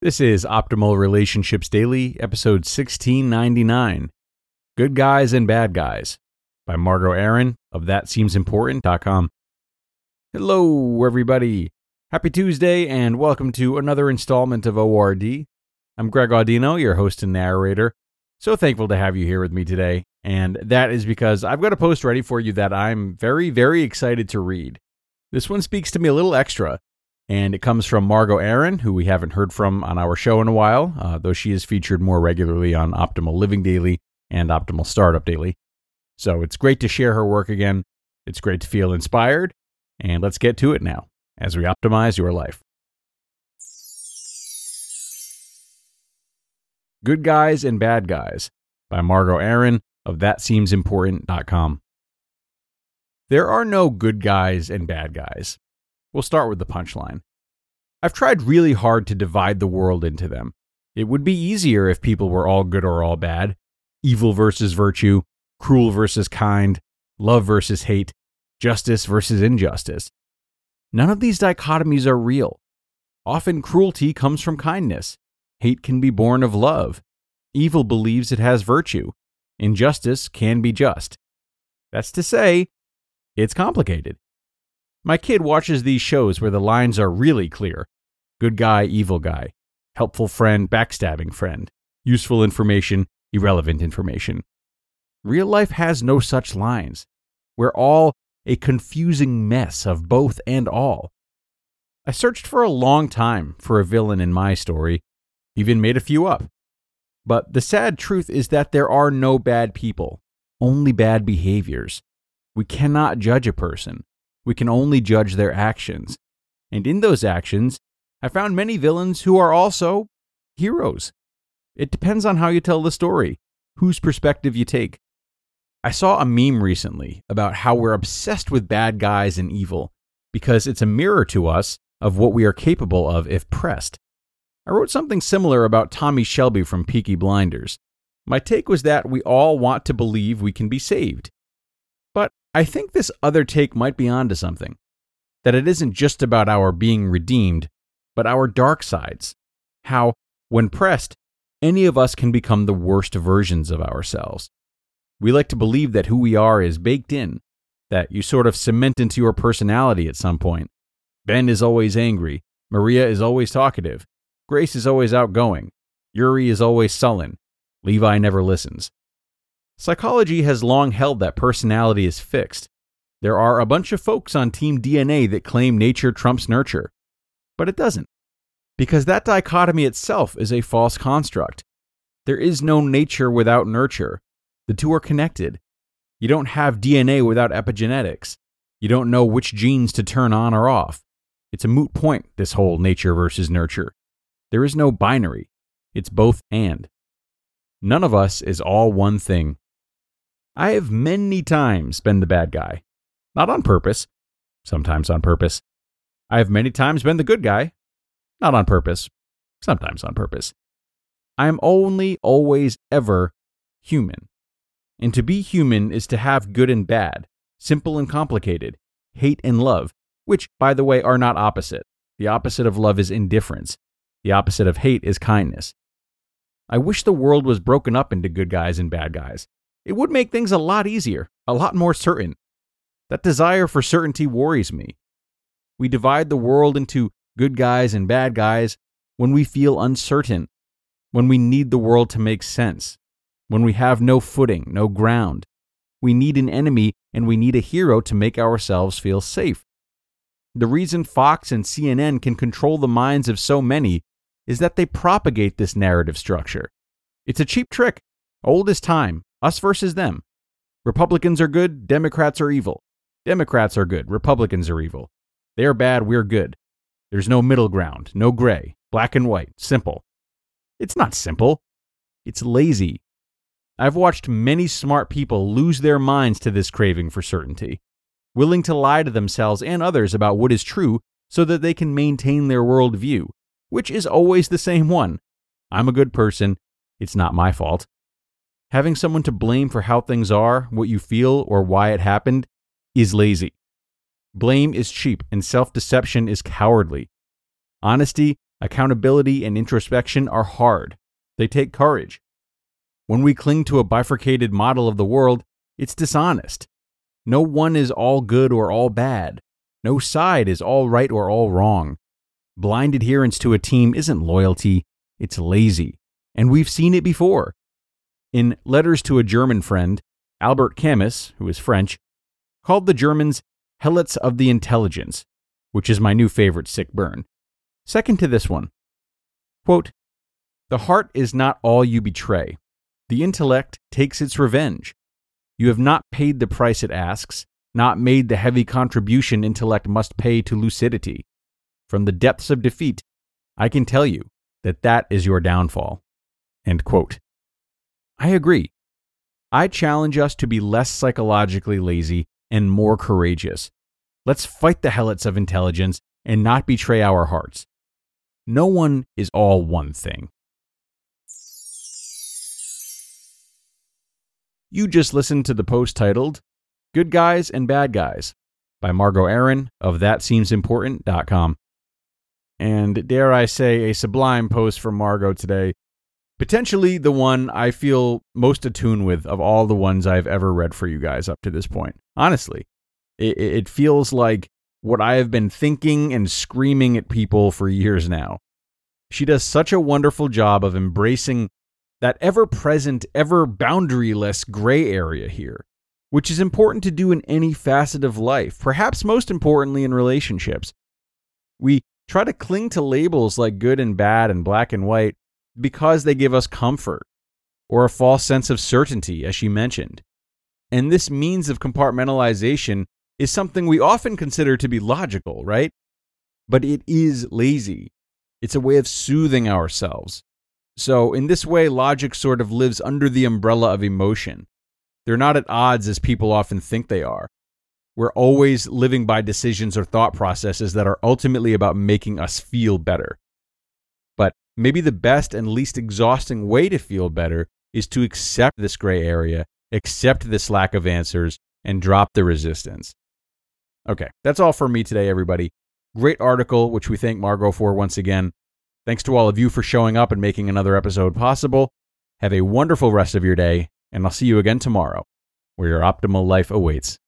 This is Optimal Relationships Daily, episode 1699 Good Guys and Bad Guys by Margo Aaron of ThatSeemsImportant.com. Hello, everybody. Happy Tuesday, and welcome to another installment of ORD. I'm Greg Audino, your host and narrator. So thankful to have you here with me today, and that is because I've got a post ready for you that I'm very, very excited to read. This one speaks to me a little extra and it comes from Margo Aaron, who we haven't heard from on our show in a while, uh, though she is featured more regularly on Optimal Living Daily and Optimal Startup Daily. So it's great to share her work again. It's great to feel inspired. And let's get to it now as we optimize your life. Good Guys and Bad Guys by Margo Aaron of ThatSeemsImportant.com. There are no good guys and bad guys. We'll start with the punchline. I've tried really hard to divide the world into them. It would be easier if people were all good or all bad, evil versus virtue, cruel versus kind, love versus hate, justice versus injustice. None of these dichotomies are real. Often cruelty comes from kindness. Hate can be born of love. Evil believes it has virtue. Injustice can be just. That's to say, it's complicated. My kid watches these shows where the lines are really clear good guy, evil guy, helpful friend, backstabbing friend, useful information, irrelevant information. Real life has no such lines. We're all a confusing mess of both and all. I searched for a long time for a villain in my story, even made a few up. But the sad truth is that there are no bad people, only bad behaviors. We cannot judge a person. We can only judge their actions. And in those actions, I found many villains who are also heroes. It depends on how you tell the story, whose perspective you take. I saw a meme recently about how we're obsessed with bad guys and evil because it's a mirror to us of what we are capable of if pressed. I wrote something similar about Tommy Shelby from Peaky Blinders. My take was that we all want to believe we can be saved. I think this other take might be onto something. That it isn't just about our being redeemed, but our dark sides. How, when pressed, any of us can become the worst versions of ourselves. We like to believe that who we are is baked in, that you sort of cement into your personality at some point. Ben is always angry, Maria is always talkative, Grace is always outgoing, Yuri is always sullen, Levi never listens. Psychology has long held that personality is fixed. There are a bunch of folks on Team DNA that claim nature trumps nurture. But it doesn't. Because that dichotomy itself is a false construct. There is no nature without nurture. The two are connected. You don't have DNA without epigenetics. You don't know which genes to turn on or off. It's a moot point, this whole nature versus nurture. There is no binary. It's both and. None of us is all one thing. I have many times been the bad guy. Not on purpose, sometimes on purpose. I have many times been the good guy. Not on purpose, sometimes on purpose. I am only, always, ever human. And to be human is to have good and bad, simple and complicated, hate and love, which, by the way, are not opposite. The opposite of love is indifference. The opposite of hate is kindness. I wish the world was broken up into good guys and bad guys. It would make things a lot easier, a lot more certain. That desire for certainty worries me. We divide the world into good guys and bad guys when we feel uncertain, when we need the world to make sense, when we have no footing, no ground. We need an enemy and we need a hero to make ourselves feel safe. The reason Fox and CNN can control the minds of so many is that they propagate this narrative structure. It's a cheap trick, old as time, us versus them. Republicans are good, Democrats are evil. Democrats are good, Republicans are evil. They are bad, we're good. There's no middle ground, no gray, black and white, simple. It's not simple, it's lazy. I've watched many smart people lose their minds to this craving for certainty, willing to lie to themselves and others about what is true so that they can maintain their worldview, which is always the same one. I'm a good person. It's not my fault. Having someone to blame for how things are, what you feel, or why it happened is lazy. Blame is cheap and self deception is cowardly. Honesty Accountability and introspection are hard, they take courage. When we cling to a bifurcated model of the world, it's dishonest. No one is all good or all bad. No side is all right or all wrong. Blind adherence to a team isn't loyalty, it's lazy. And we've seen it before. In Letters to a German Friend, Albert Camus, who is French, called the Germans helots of the intelligence, which is my new favorite sick burn. Second to this one. Quote, the heart is not all you betray. The intellect takes its revenge. You have not paid the price it asks, not made the heavy contribution intellect must pay to lucidity. From the depths of defeat, I can tell you that that is your downfall. End quote. I agree. I challenge us to be less psychologically lazy and more courageous. Let's fight the helots of intelligence and not betray our hearts. No one is all one thing. You just listened to the post titled Good Guys and Bad Guys by Margo Aaron of ThatSeemsImportant.com. And dare I say, a sublime post from Margo today. Potentially the one I feel most attuned with of all the ones I've ever read for you guys up to this point. Honestly, it, it feels like what I have been thinking and screaming at people for years now. She does such a wonderful job of embracing that ever present, ever boundaryless gray area here, which is important to do in any facet of life, perhaps most importantly in relationships. We try to cling to labels like good and bad and black and white because they give us comfort or a false sense of certainty, as she mentioned. And this means of compartmentalization is something we often consider to be logical, right? But it is lazy. It's a way of soothing ourselves. So, in this way, logic sort of lives under the umbrella of emotion. They're not at odds as people often think they are. We're always living by decisions or thought processes that are ultimately about making us feel better. Maybe the best and least exhausting way to feel better is to accept this gray area, accept this lack of answers, and drop the resistance. Okay, that's all for me today, everybody. Great article, which we thank Margo for once again. Thanks to all of you for showing up and making another episode possible. Have a wonderful rest of your day, and I'll see you again tomorrow, where your optimal life awaits.